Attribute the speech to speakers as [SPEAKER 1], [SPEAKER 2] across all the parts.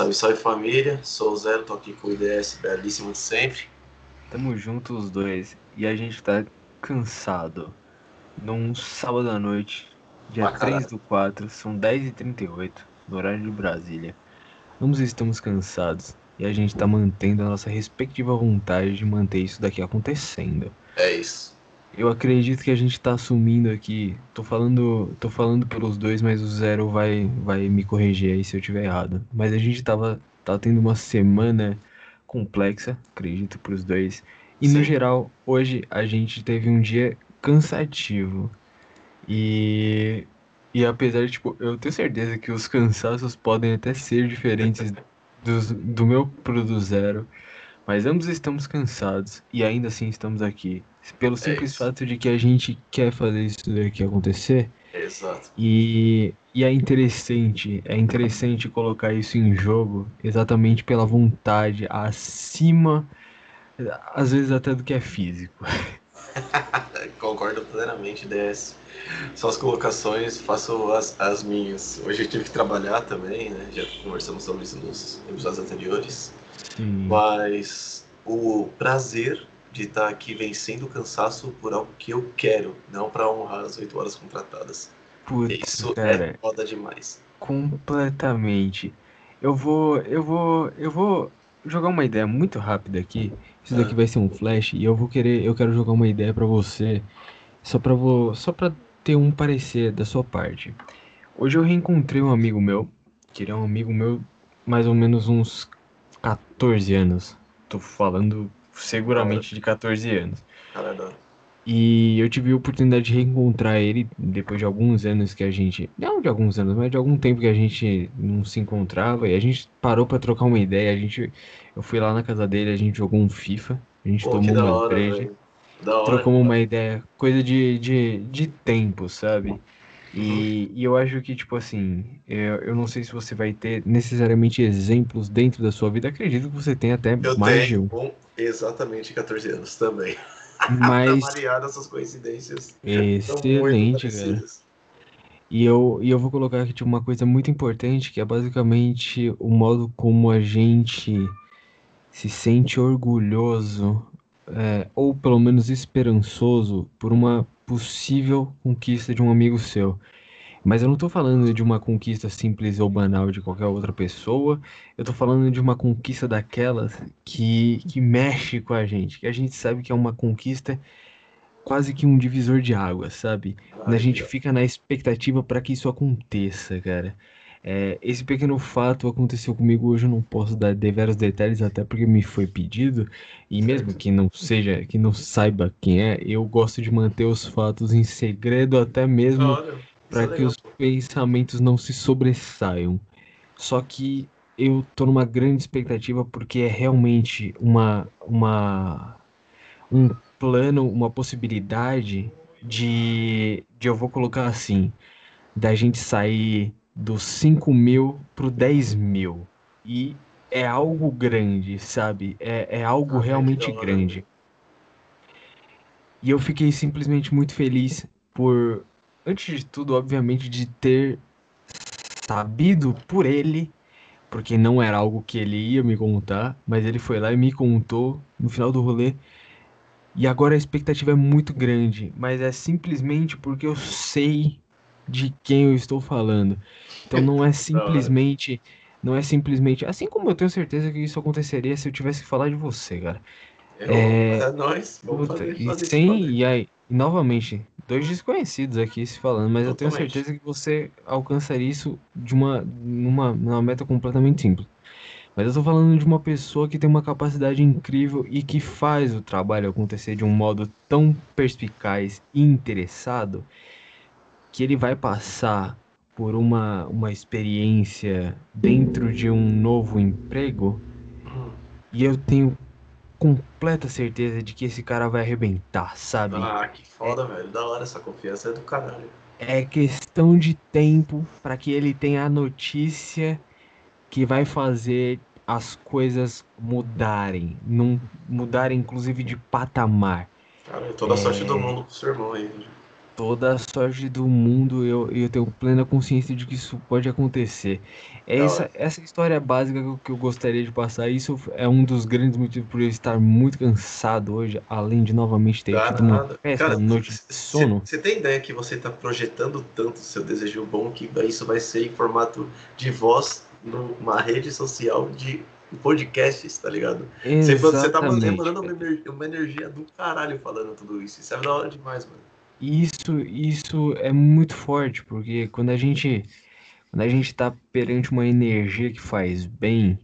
[SPEAKER 1] Salve, salve família, sou o Zero, tô aqui com o IDS belíssimo de sempre.
[SPEAKER 2] Tamo junto os dois e a gente tá cansado. Num sábado à noite, dia
[SPEAKER 1] caralho.
[SPEAKER 2] 3 do 4, são 10h38, no horário de Brasília. Ambos estamos cansados e a gente tá mantendo a nossa respectiva vontade de manter isso daqui acontecendo.
[SPEAKER 1] É isso.
[SPEAKER 2] Eu acredito que a gente tá assumindo aqui. Tô falando, tô falando pelos dois, mas o Zero vai, vai me corrigir aí se eu tiver errado. Mas a gente tava, tá tendo uma semana complexa, acredito, pros dois. E no
[SPEAKER 1] Sim.
[SPEAKER 2] geral, hoje a gente teve um dia cansativo. E, e apesar de, tipo, eu tenho certeza que os cansaços podem até ser diferentes dos, do meu pro do Zero. Mas ambos estamos cansados e ainda assim estamos aqui. Pelo simples
[SPEAKER 1] isso.
[SPEAKER 2] fato de que a gente quer fazer isso daqui acontecer.
[SPEAKER 1] Exato.
[SPEAKER 2] E, e é interessante, é interessante colocar isso em jogo exatamente pela vontade acima, às vezes até do que é físico.
[SPEAKER 1] Concordo plenamente, DS. Suas colocações, faço as, as minhas. Hoje eu tive que trabalhar também, né? Já conversamos sobre isso nos episódios anteriores.
[SPEAKER 2] Sim.
[SPEAKER 1] Mas o prazer de estar aqui vencendo o cansaço por algo que eu quero, não para honrar as oito horas contratadas.
[SPEAKER 2] Putz,
[SPEAKER 1] Isso
[SPEAKER 2] cara,
[SPEAKER 1] é foda demais.
[SPEAKER 2] completamente. Eu vou, eu vou, eu vou jogar uma ideia muito rápida aqui. Isso daqui
[SPEAKER 1] Ah.
[SPEAKER 2] vai ser um flash e eu vou querer, eu quero jogar uma ideia pra você, só vo, só para ter um parecer da sua parte. Hoje eu reencontrei um amigo meu, que ele é um amigo meu mais ou menos uns 14 anos. Tô falando seguramente de 14 anos.
[SPEAKER 1] Adoro.
[SPEAKER 2] E eu tive a oportunidade de reencontrar ele depois de alguns anos que a gente. Não de alguns anos, mas de algum tempo que a gente não se encontrava. E a gente parou pra trocar uma ideia. A gente, eu fui lá na casa dele, a gente jogou um FIFA, a gente
[SPEAKER 1] Pô,
[SPEAKER 2] tomou uma
[SPEAKER 1] hora,
[SPEAKER 2] breja, trocamos uma ideia, coisa de, de, de tempo, sabe? E, e eu acho que, tipo assim, eu, eu não sei se você vai ter necessariamente exemplos dentro da sua vida. Acredito que você tem até
[SPEAKER 1] Eu
[SPEAKER 2] mais de um.
[SPEAKER 1] Exatamente 14 anos também. Pra
[SPEAKER 2] Mas
[SPEAKER 1] variar essas coincidências.
[SPEAKER 2] excelente, cara. E eu, e eu vou colocar aqui tipo, uma coisa muito importante, que é basicamente o modo como a gente se sente orgulhoso, é, ou pelo menos esperançoso, por uma possível conquista de um amigo seu. Mas eu não tô falando de uma conquista simples ou banal de qualquer outra pessoa, eu tô falando de uma conquista daquelas que, que mexe com a gente, que a gente sabe que é uma conquista quase que um divisor de águas, sabe? Quando a gente fica na expectativa para que isso aconteça, cara. É, esse pequeno fato aconteceu comigo hoje, eu não posso dar deveros detalhes, até porque me foi pedido, e mesmo que não seja, que não saiba quem é, eu gosto de manter os fatos em segredo, até mesmo
[SPEAKER 1] hora. Isso
[SPEAKER 2] para
[SPEAKER 1] é
[SPEAKER 2] que os pensamentos não se sobressaiam. Só que eu tô numa grande expectativa porque é realmente uma, uma, um plano, uma possibilidade de, de eu vou colocar assim, da gente sair dos 5 mil pro 10 mil. E é algo grande, sabe? É, é algo
[SPEAKER 1] Ah, que
[SPEAKER 2] realmente
[SPEAKER 1] hora,
[SPEAKER 2] grande. E eu fiquei simplesmente muito feliz por, antes de tudo, obviamente, de ter sabido por ele, porque não era algo que ele ia me contar, mas ele foi lá e me contou no final do rolê. E agora a expectativa é muito grande, mas é simplesmente porque eu sei de quem eu estou falando. Então não é simplesmente, não é simplesmente, assim como eu tenho certeza que isso aconteceria se eu tivesse que falar de você, cara.
[SPEAKER 1] Eu,
[SPEAKER 2] É,
[SPEAKER 1] é nóis. Vamos
[SPEAKER 2] Puta,
[SPEAKER 1] fazer,
[SPEAKER 2] e
[SPEAKER 1] fazer,
[SPEAKER 2] sem,
[SPEAKER 1] fazer.
[SPEAKER 2] e aí, e novamente, dois desconhecidos aqui se falando, mas eu tenho
[SPEAKER 1] Totalmente.
[SPEAKER 2] certeza que você alcançaria isso de uma, numa, numa meta completamente simples. Mas eu tô falando de uma pessoa que tem uma capacidade incrível e que faz o trabalho acontecer de um modo tão perspicaz e interessado que ele vai passar por uma, uma experiência dentro de um novo emprego
[SPEAKER 1] Hum.
[SPEAKER 2] e eu tenho completa certeza de que esse cara vai arrebentar, sabe?
[SPEAKER 1] Ah, que foda, velho. Da hora essa confiança é do caralho.
[SPEAKER 2] É questão de tempo para que ele tenha a notícia que vai fazer as coisas mudarem, não mudarem inclusive de patamar.
[SPEAKER 1] Cara, toda a sorte do
[SPEAKER 2] É.
[SPEAKER 1] mundo pro seu irmão aí.
[SPEAKER 2] Toda a sorte do mundo, eu, eu tenho plena consciência de que isso pode acontecer. É essa, essa história básica que eu, que eu gostaria de passar. Isso é um dos grandes motivos por eu estar muito cansado hoje, além de novamente ter tido uma péssima noite de sono.
[SPEAKER 1] Você tem ideia que você está projetando tanto seu desejo bom que isso vai ser em formato de voz numa rede social de podcasts, tá ligado? Exatamente. Você tá mandando uma energia do caralho falando tudo isso. Isso é da hora demais, mano.
[SPEAKER 2] Isso, isso é muito forte, porque quando a gente quando a gente tá perante uma energia que faz bem,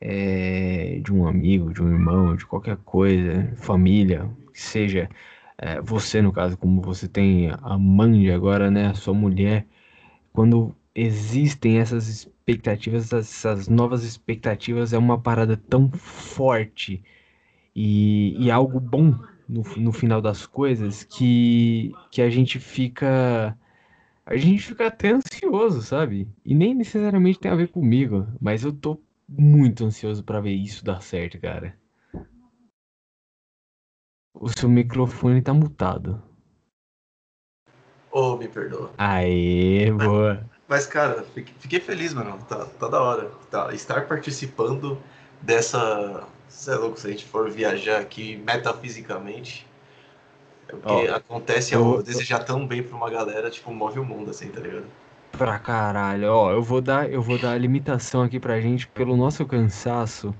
[SPEAKER 2] é, de um amigo, de um irmão, de qualquer coisa, família, que seja é, você, no caso, como você tem a Mandy agora, né, a sua mulher, quando existem essas expectativas, essas novas expectativas, é uma parada tão forte e, e algo bom no, no final das coisas que, que a gente fica a gente fica até ansioso, sabe? E nem necessariamente tem a ver comigo, mas eu tô muito ansioso para ver isso dar certo, cara. O seu microfone tá mutado.
[SPEAKER 1] Oh, me perdoa.
[SPEAKER 2] Aê, boa.
[SPEAKER 1] Mas, cara, fiquei feliz, mano. Tá, tá da hora. Tá, estar participando dessa. Você é louco, se a gente for viajar aqui metafisicamente, é porque acontece eu, eu desejar tão bem pra uma galera, tipo, move o mundo, assim, tá ligado?
[SPEAKER 2] Pra caralho. Ó, eu vou dar, eu vou dar a limitação aqui pra gente pelo nosso cansaço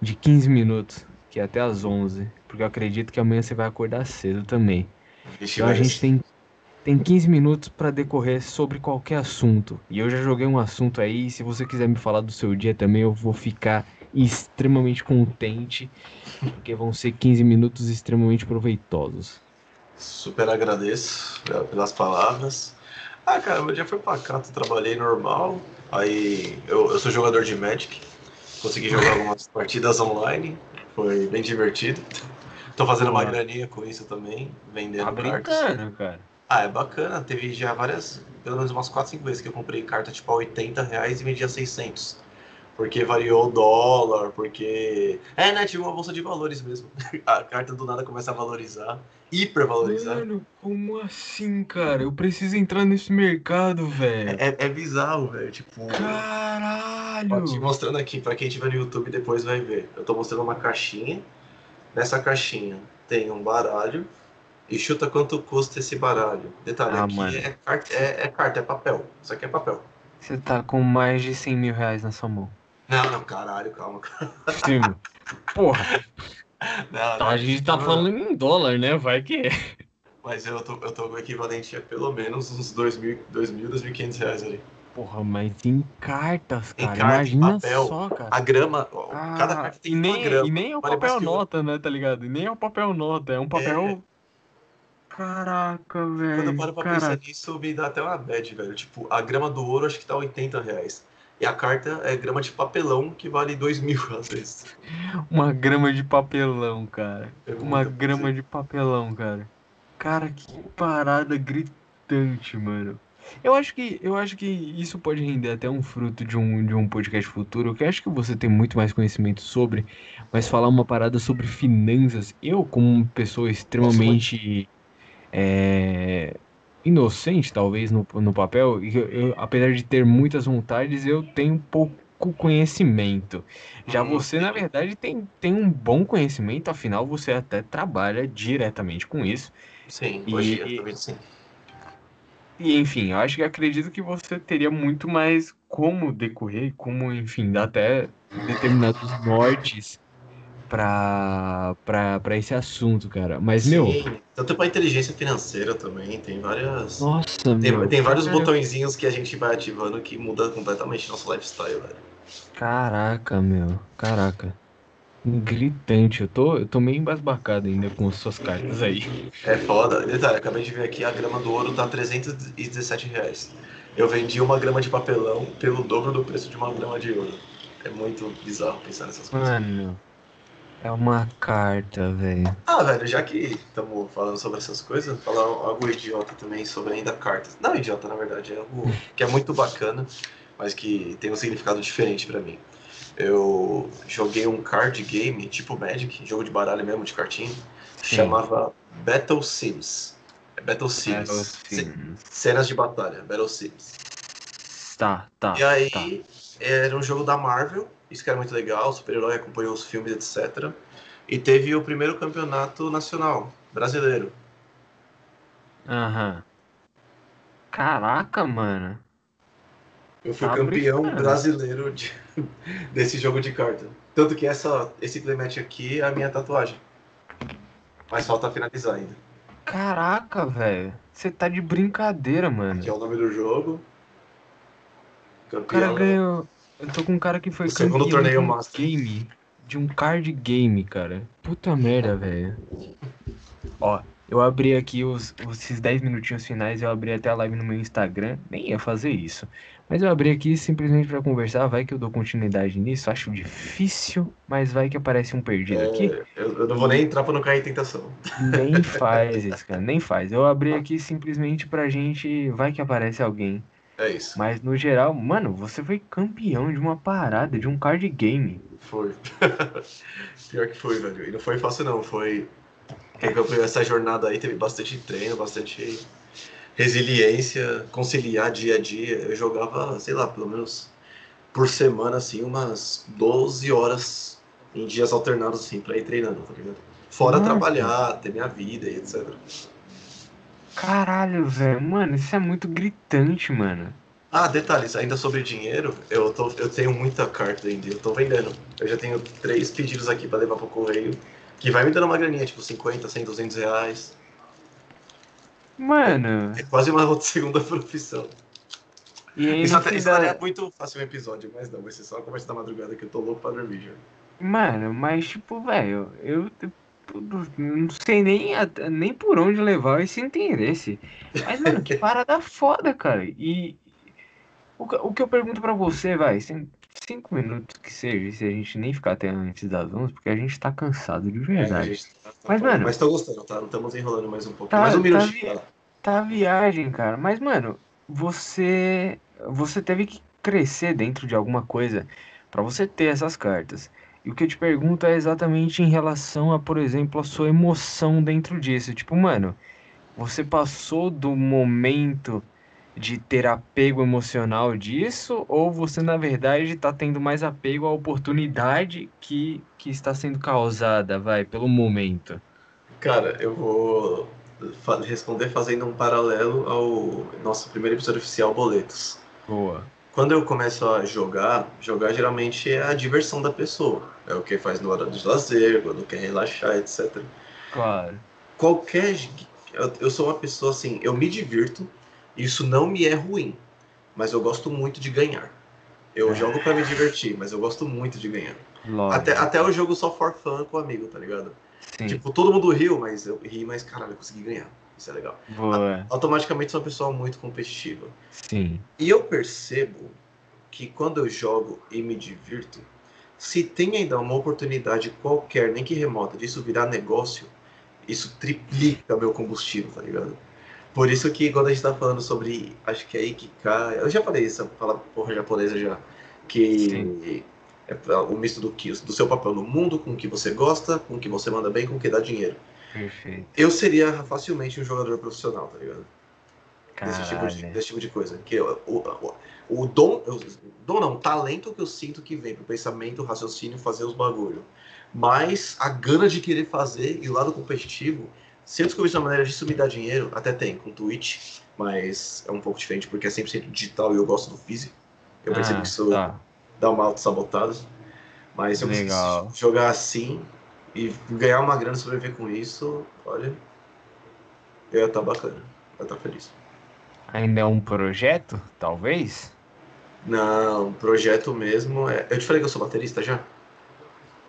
[SPEAKER 2] de 15 minutos, que é até às 11, porque eu acredito que amanhã você vai acordar cedo também. Vixe, então a gente tem tem 15 minutos para decorrer sobre qualquer assunto. E eu já joguei um assunto aí, se você quiser me falar do seu dia também, eu vou ficar extremamente contente, porque vão ser 15 minutos extremamente proveitosos.
[SPEAKER 1] Super agradeço pelas palavras. Ah, cara, meu dia foi pacato, trabalhei normal. Aí eu, eu sou jogador de Magic, consegui jogar algumas partidas online, foi bem divertido. Tô fazendo uma graninha com isso também, vendendo tá
[SPEAKER 2] brincando, cara.
[SPEAKER 1] Ah, é bacana. Teve já várias, pelo menos umas 4, 5 vezes que eu comprei carta tipo a 80 reais e vendia 600 porque variou o dólar, porque. É, né? Tinha uma bolsa de valores mesmo. A carta do nada começa a valorizar, hipervalorizar.
[SPEAKER 2] Mano, como assim, cara? Eu preciso entrar nesse mercado, velho.
[SPEAKER 1] É, é bizarro, velho. Tipo.
[SPEAKER 2] Caralho!
[SPEAKER 1] Tô te mostrando aqui, pra quem estiver no YouTube depois vai ver. Eu tô mostrando uma caixinha. Nessa caixinha tem um baralho. E chuta quanto custa esse baralho. Detalhe, ah, aqui é, carta, é, é carta, é papel. Isso aqui é papel.
[SPEAKER 2] Você tá com mais de 100 mil reais na sua mão.
[SPEAKER 1] Não, não, caralho, calma.
[SPEAKER 2] Sim. Porra. Não, não, a gente tá não. falando em dólar, né? Vai que é.
[SPEAKER 1] Mas eu tô, eu tô com o equivalente a pelo menos uns 2.000, 2.000, 2.500 reais ali.
[SPEAKER 2] Porra, mas em cartas, cara. Em carta, Imagina papel, só, cara.
[SPEAKER 1] A grama, ah, cada carta tem e nem, uma grama.
[SPEAKER 2] E nem é o papel nota, né, tá ligado? E nem é o papel nota, é um papel... É... Caraca, velho. Quando
[SPEAKER 1] eu paro pra Caraca. pensar nisso, me dá até uma bad, velho. Tipo, a grama do ouro acho que tá 80 reais. E a carta é grama de papelão que vale 2 mil às vezes.
[SPEAKER 2] Uma grama de papelão, cara. É Uma grama de papelão, cara. Cara, que parada gritante, mano. Eu acho que eu acho que isso pode render até um fruto de um, de um podcast futuro, que eu acho que você tem muito mais conhecimento sobre, mas falar uma parada sobre finanças, eu como pessoa extremamente é, inocente, talvez, no, no papel, e eu, eu, apesar de ter muitas vontades, eu tenho pouco conhecimento. Já uhum. você, na verdade, tem, tem um bom conhecimento, afinal, você até trabalha diretamente com isso.
[SPEAKER 1] Sim, e, hoje sim.
[SPEAKER 2] E, enfim, eu acho que acredito que você teria muito mais como decorrer, como, enfim, dar até determinados nortes pra, pra, pra esse assunto, cara. Mas, Sim, meu.
[SPEAKER 1] Tanto pra inteligência financeira também, tem várias.
[SPEAKER 2] Nossa,
[SPEAKER 1] tem,
[SPEAKER 2] meu.
[SPEAKER 1] Tem vários cara... botõezinhos que a gente vai ativando que muda completamente nosso lifestyle, velho.
[SPEAKER 2] Caraca, meu. Caraca. Gritante, eu tô, eu tô meio embasbacado ainda com as suas cartas aí.
[SPEAKER 1] É foda. Detalhe, acabei de ver aqui, a grama do ouro tá 317 reais. Eu vendi uma grama de papelão pelo dobro do preço de uma grama de ouro. É muito bizarro pensar nessas coisas.
[SPEAKER 2] Mano, é uma carta, velho.
[SPEAKER 1] Ah, velho, já que estamos falando sobre essas coisas, falar algo idiota também sobre ainda cartas. Não idiota, na verdade, é algo que é muito bacana, mas que tem um significado diferente para mim. Eu joguei um card game, tipo Magic, jogo de baralho mesmo, de cartinha, chamava Battle Sims. Battle Sims.
[SPEAKER 2] Battle Sims.
[SPEAKER 1] Cenas de batalha, Battle Sims.
[SPEAKER 2] Tá, tá.
[SPEAKER 1] E aí,
[SPEAKER 2] tá.
[SPEAKER 1] era um jogo da Marvel, isso que era muito legal, super-herói acompanhou os filmes, etc. E teve o primeiro campeonato nacional, brasileiro.
[SPEAKER 2] Aham. Caraca, mano.
[SPEAKER 1] Eu fui
[SPEAKER 2] Tá
[SPEAKER 1] campeão
[SPEAKER 2] brincando.
[SPEAKER 1] brasileiro de- desse jogo de carta. Tanto que essa, esse playmat aqui é a minha tatuagem. Mas falta finalizar ainda.
[SPEAKER 2] Caraca, velho. Você tá de brincadeira, mano.
[SPEAKER 1] Que é o nome do jogo.
[SPEAKER 2] O cara
[SPEAKER 1] Campeão.
[SPEAKER 2] ganhou. Eu tô com um cara que foi
[SPEAKER 1] segundo
[SPEAKER 2] campeão
[SPEAKER 1] torneio
[SPEAKER 2] de um
[SPEAKER 1] Master.
[SPEAKER 2] game. De um card game, cara. Puta merda, velho. Ó, eu abri aqui os, esses 10 minutinhos finais, eu abri até a live no meu Instagram. Nem ia fazer isso. Mas eu abri aqui simplesmente pra conversar. Vai que eu dou continuidade nisso. Acho difícil, mas vai que aparece um perdido aqui.
[SPEAKER 1] É, eu, eu não vou nem entrar pra não cair em tentação.
[SPEAKER 2] Nem faz isso, cara. Nem faz. Eu abri aqui simplesmente pra gente. Vai que aparece alguém.
[SPEAKER 1] É isso.
[SPEAKER 2] Mas no geral, mano, você foi campeão de uma parada, de um card game.
[SPEAKER 1] Foi. Pior que foi, velho. E não foi fácil, não. Foi. Acompanhou essa jornada aí teve bastante treino, bastante resiliência, conciliar dia a dia. Eu jogava, sei lá, pelo menos por semana, assim, umas 12 horas em dias alternados, assim, pra ir treinando, tá ligado? Fora
[SPEAKER 2] Nossa.
[SPEAKER 1] trabalhar, ter minha vida e etc.
[SPEAKER 2] Caralho, velho. Mano, isso é muito gritante, mano.
[SPEAKER 1] Ah, detalhes, ainda sobre dinheiro, eu, tô, eu tenho muita carta ainda, eu tô vendendo. Eu já tenho três pedidos aqui pra levar pro correio, que vai me dando uma graninha, tipo 50, 100, 200 reais.
[SPEAKER 2] Mano,
[SPEAKER 1] É quase uma outra segunda profissão.
[SPEAKER 2] e aí
[SPEAKER 1] Isso, até, isso
[SPEAKER 2] da-
[SPEAKER 1] daria muito fácil um episódio, mas não, vai ser só a conversa da madrugada que eu tô louco pra dormir já.
[SPEAKER 2] Mano, mas tipo, velho, eu, eu não sei nem, nem por onde levar esse interesse. Mas, mano, que parada foda, cara. E o, que- o que eu pergunto pra você, vai, cin- cinco minutos que seja, se a gente nem ficar até antes das 11, porque a gente tá cansado de
[SPEAKER 1] É,
[SPEAKER 2] verdade.
[SPEAKER 1] gente tá- tá
[SPEAKER 2] Mas, mano-
[SPEAKER 1] mas tô gostando, tá? Não estamos enrolando mais um pouco.
[SPEAKER 2] Tá-
[SPEAKER 1] mais um
[SPEAKER 2] tá
[SPEAKER 1] minutinho.
[SPEAKER 2] vi-. Tá viagem, cara. Mas, mano, você você teve que crescer dentro de alguma coisa pra você ter essas cartas. E o que eu te pergunto é exatamente em relação a, por exemplo, a sua emoção dentro disso. Tipo, mano, você passou do momento de ter apego emocional disso ou você na verdade tá tendo mais apego à oportunidade que que está sendo causada, vai, pelo momento?
[SPEAKER 1] Cara, eu vou responder fazendo um paralelo ao nosso primeiro episódio oficial, Boletos.
[SPEAKER 2] Boa.
[SPEAKER 1] Quando eu começo a jogar, jogar geralmente é a diversão da pessoa. É o que faz no hora de lazer, quando quer relaxar, etc.
[SPEAKER 2] Claro.
[SPEAKER 1] Qualquer. Eu, eu sou uma pessoa assim, eu me divirto, isso não me é ruim, mas eu gosto muito de ganhar. Eu
[SPEAKER 2] É.
[SPEAKER 1] jogo pra me divertir, mas eu gosto muito de ganhar.
[SPEAKER 2] Lógico.
[SPEAKER 1] Até, até o jogo só for fun com o amigo, tá ligado?
[SPEAKER 2] Sim.
[SPEAKER 1] Tipo, todo mundo riu, mas eu ri, mas caralho, eu consegui ganhar. Isso é legal.
[SPEAKER 2] Boa.
[SPEAKER 1] Automaticamente sou uma pessoa muito competitiva.
[SPEAKER 2] Sim.
[SPEAKER 1] E eu percebo que quando eu jogo e me divirto, se tem ainda uma oportunidade qualquer, nem que remota, disso virar negócio, isso triplica meu combustível, tá ligado? Por isso que quando a gente tá falando sobre, acho que é Ikigai, eu já falei isso, falar porra japonesa já, que é pra- o misto do, que, do seu papel no mundo, com o que você gosta, com o que você manda bem, com o que dá dinheiro.
[SPEAKER 2] Perfeito.
[SPEAKER 1] Eu seria facilmente um jogador profissional, tá ligado? desse tipo, de, desse tipo de coisa. Que o, o, o, o dom, eu- dom não, talento que eu sinto que vem pro pensamento, raciocínio, fazer os bagulho. Mas a gana de querer fazer e o lado competitivo, se eu descobrir uma maneira disso me dar dinheiro, até tem, com Twitch, mas é um pouco diferente porque é 100% digital e eu gosto do físico. Eu percebo
[SPEAKER 2] Ah,
[SPEAKER 1] que isso
[SPEAKER 2] tá.
[SPEAKER 1] dá uma auto-sabotada. Mas se eu
[SPEAKER 2] Legal.
[SPEAKER 1] jogar assim e ganhar uma grana e sobreviver com isso, olha, eu ia estar bacana, eu ia estar feliz.
[SPEAKER 2] Ainda é um projeto, talvez?
[SPEAKER 1] Não, projeto mesmo é. Eu te falei que eu sou baterista já?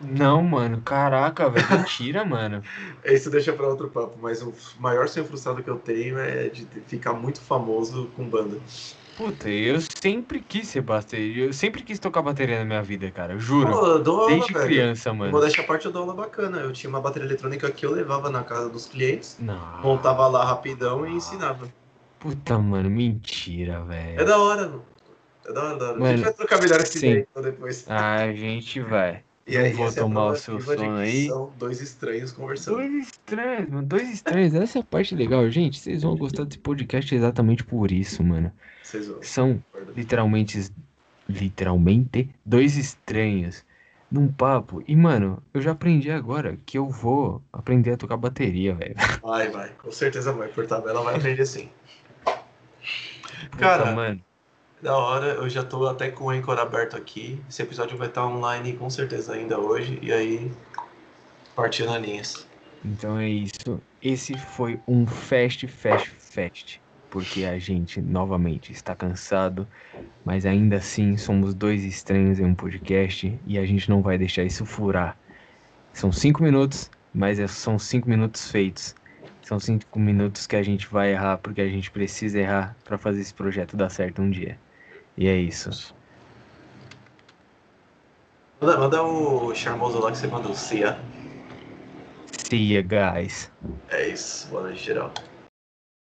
[SPEAKER 2] Não, mano. Caraca, velho. Mentira, mano.
[SPEAKER 1] Isso deixa pra outro papo, mas o maior sonho frustrado que eu tenho é de ficar muito famoso com banda.
[SPEAKER 2] Puta, eu sempre quis ser bateria. Eu sempre quis tocar bateria na minha vida, cara. eu Juro.
[SPEAKER 1] Pô, eu dou aula,
[SPEAKER 2] Desde
[SPEAKER 1] velho.
[SPEAKER 2] criança, mano.
[SPEAKER 1] Modéstia à parte, eu dou aula bacana. Eu tinha uma bateria eletrônica que eu levava na casa dos clientes,
[SPEAKER 2] Não.
[SPEAKER 1] montava lá rapidão e ensinava.
[SPEAKER 2] Puta, mano. Mentira,
[SPEAKER 1] É
[SPEAKER 2] velho.
[SPEAKER 1] da hora, mano. É da hora, da hora. a
[SPEAKER 2] Mano,
[SPEAKER 1] gente vai trocar melhor esse então depois.
[SPEAKER 2] A gente vai.
[SPEAKER 1] E aí,
[SPEAKER 2] vou
[SPEAKER 1] é
[SPEAKER 2] tomar o seu sono aí.
[SPEAKER 1] São dois estranhos conversando.
[SPEAKER 2] Dois estranhos, mano. Dois estranhos. Essa é a parte legal, gente. Vocês vão gostar desse podcast exatamente por isso, mano.
[SPEAKER 1] Vocês vão.
[SPEAKER 2] São literalmente, literalmente dois estranhos num papo. E, mano, eu já aprendi agora que eu vou aprender a tocar bateria, velho.
[SPEAKER 1] Vai, vai. Com certeza vai. Por tabela vai aprender sim.
[SPEAKER 2] Puta,
[SPEAKER 1] Cara,
[SPEAKER 2] mano.
[SPEAKER 1] Da hora, eu já tô até com o Anchor aberto aqui. Esse episódio vai estar online com certeza ainda hoje. E aí, partindo linhas.
[SPEAKER 2] Então é isso. Esse foi um Fast Fast Fast. Porque a gente, novamente, está cansado. Mas ainda assim, somos dois estranhos em um podcast. E a gente não vai deixar isso furar. São cinco minutos, mas é- são cinco minutos feitos. São cinco minutos que a gente vai errar porque a gente precisa errar para fazer esse projeto dar certo um dia. E é isso.
[SPEAKER 1] Manda, manda o charmoso lá que você mandou. Cia.
[SPEAKER 2] See ya, guys.
[SPEAKER 1] É isso. Boa noite, geral.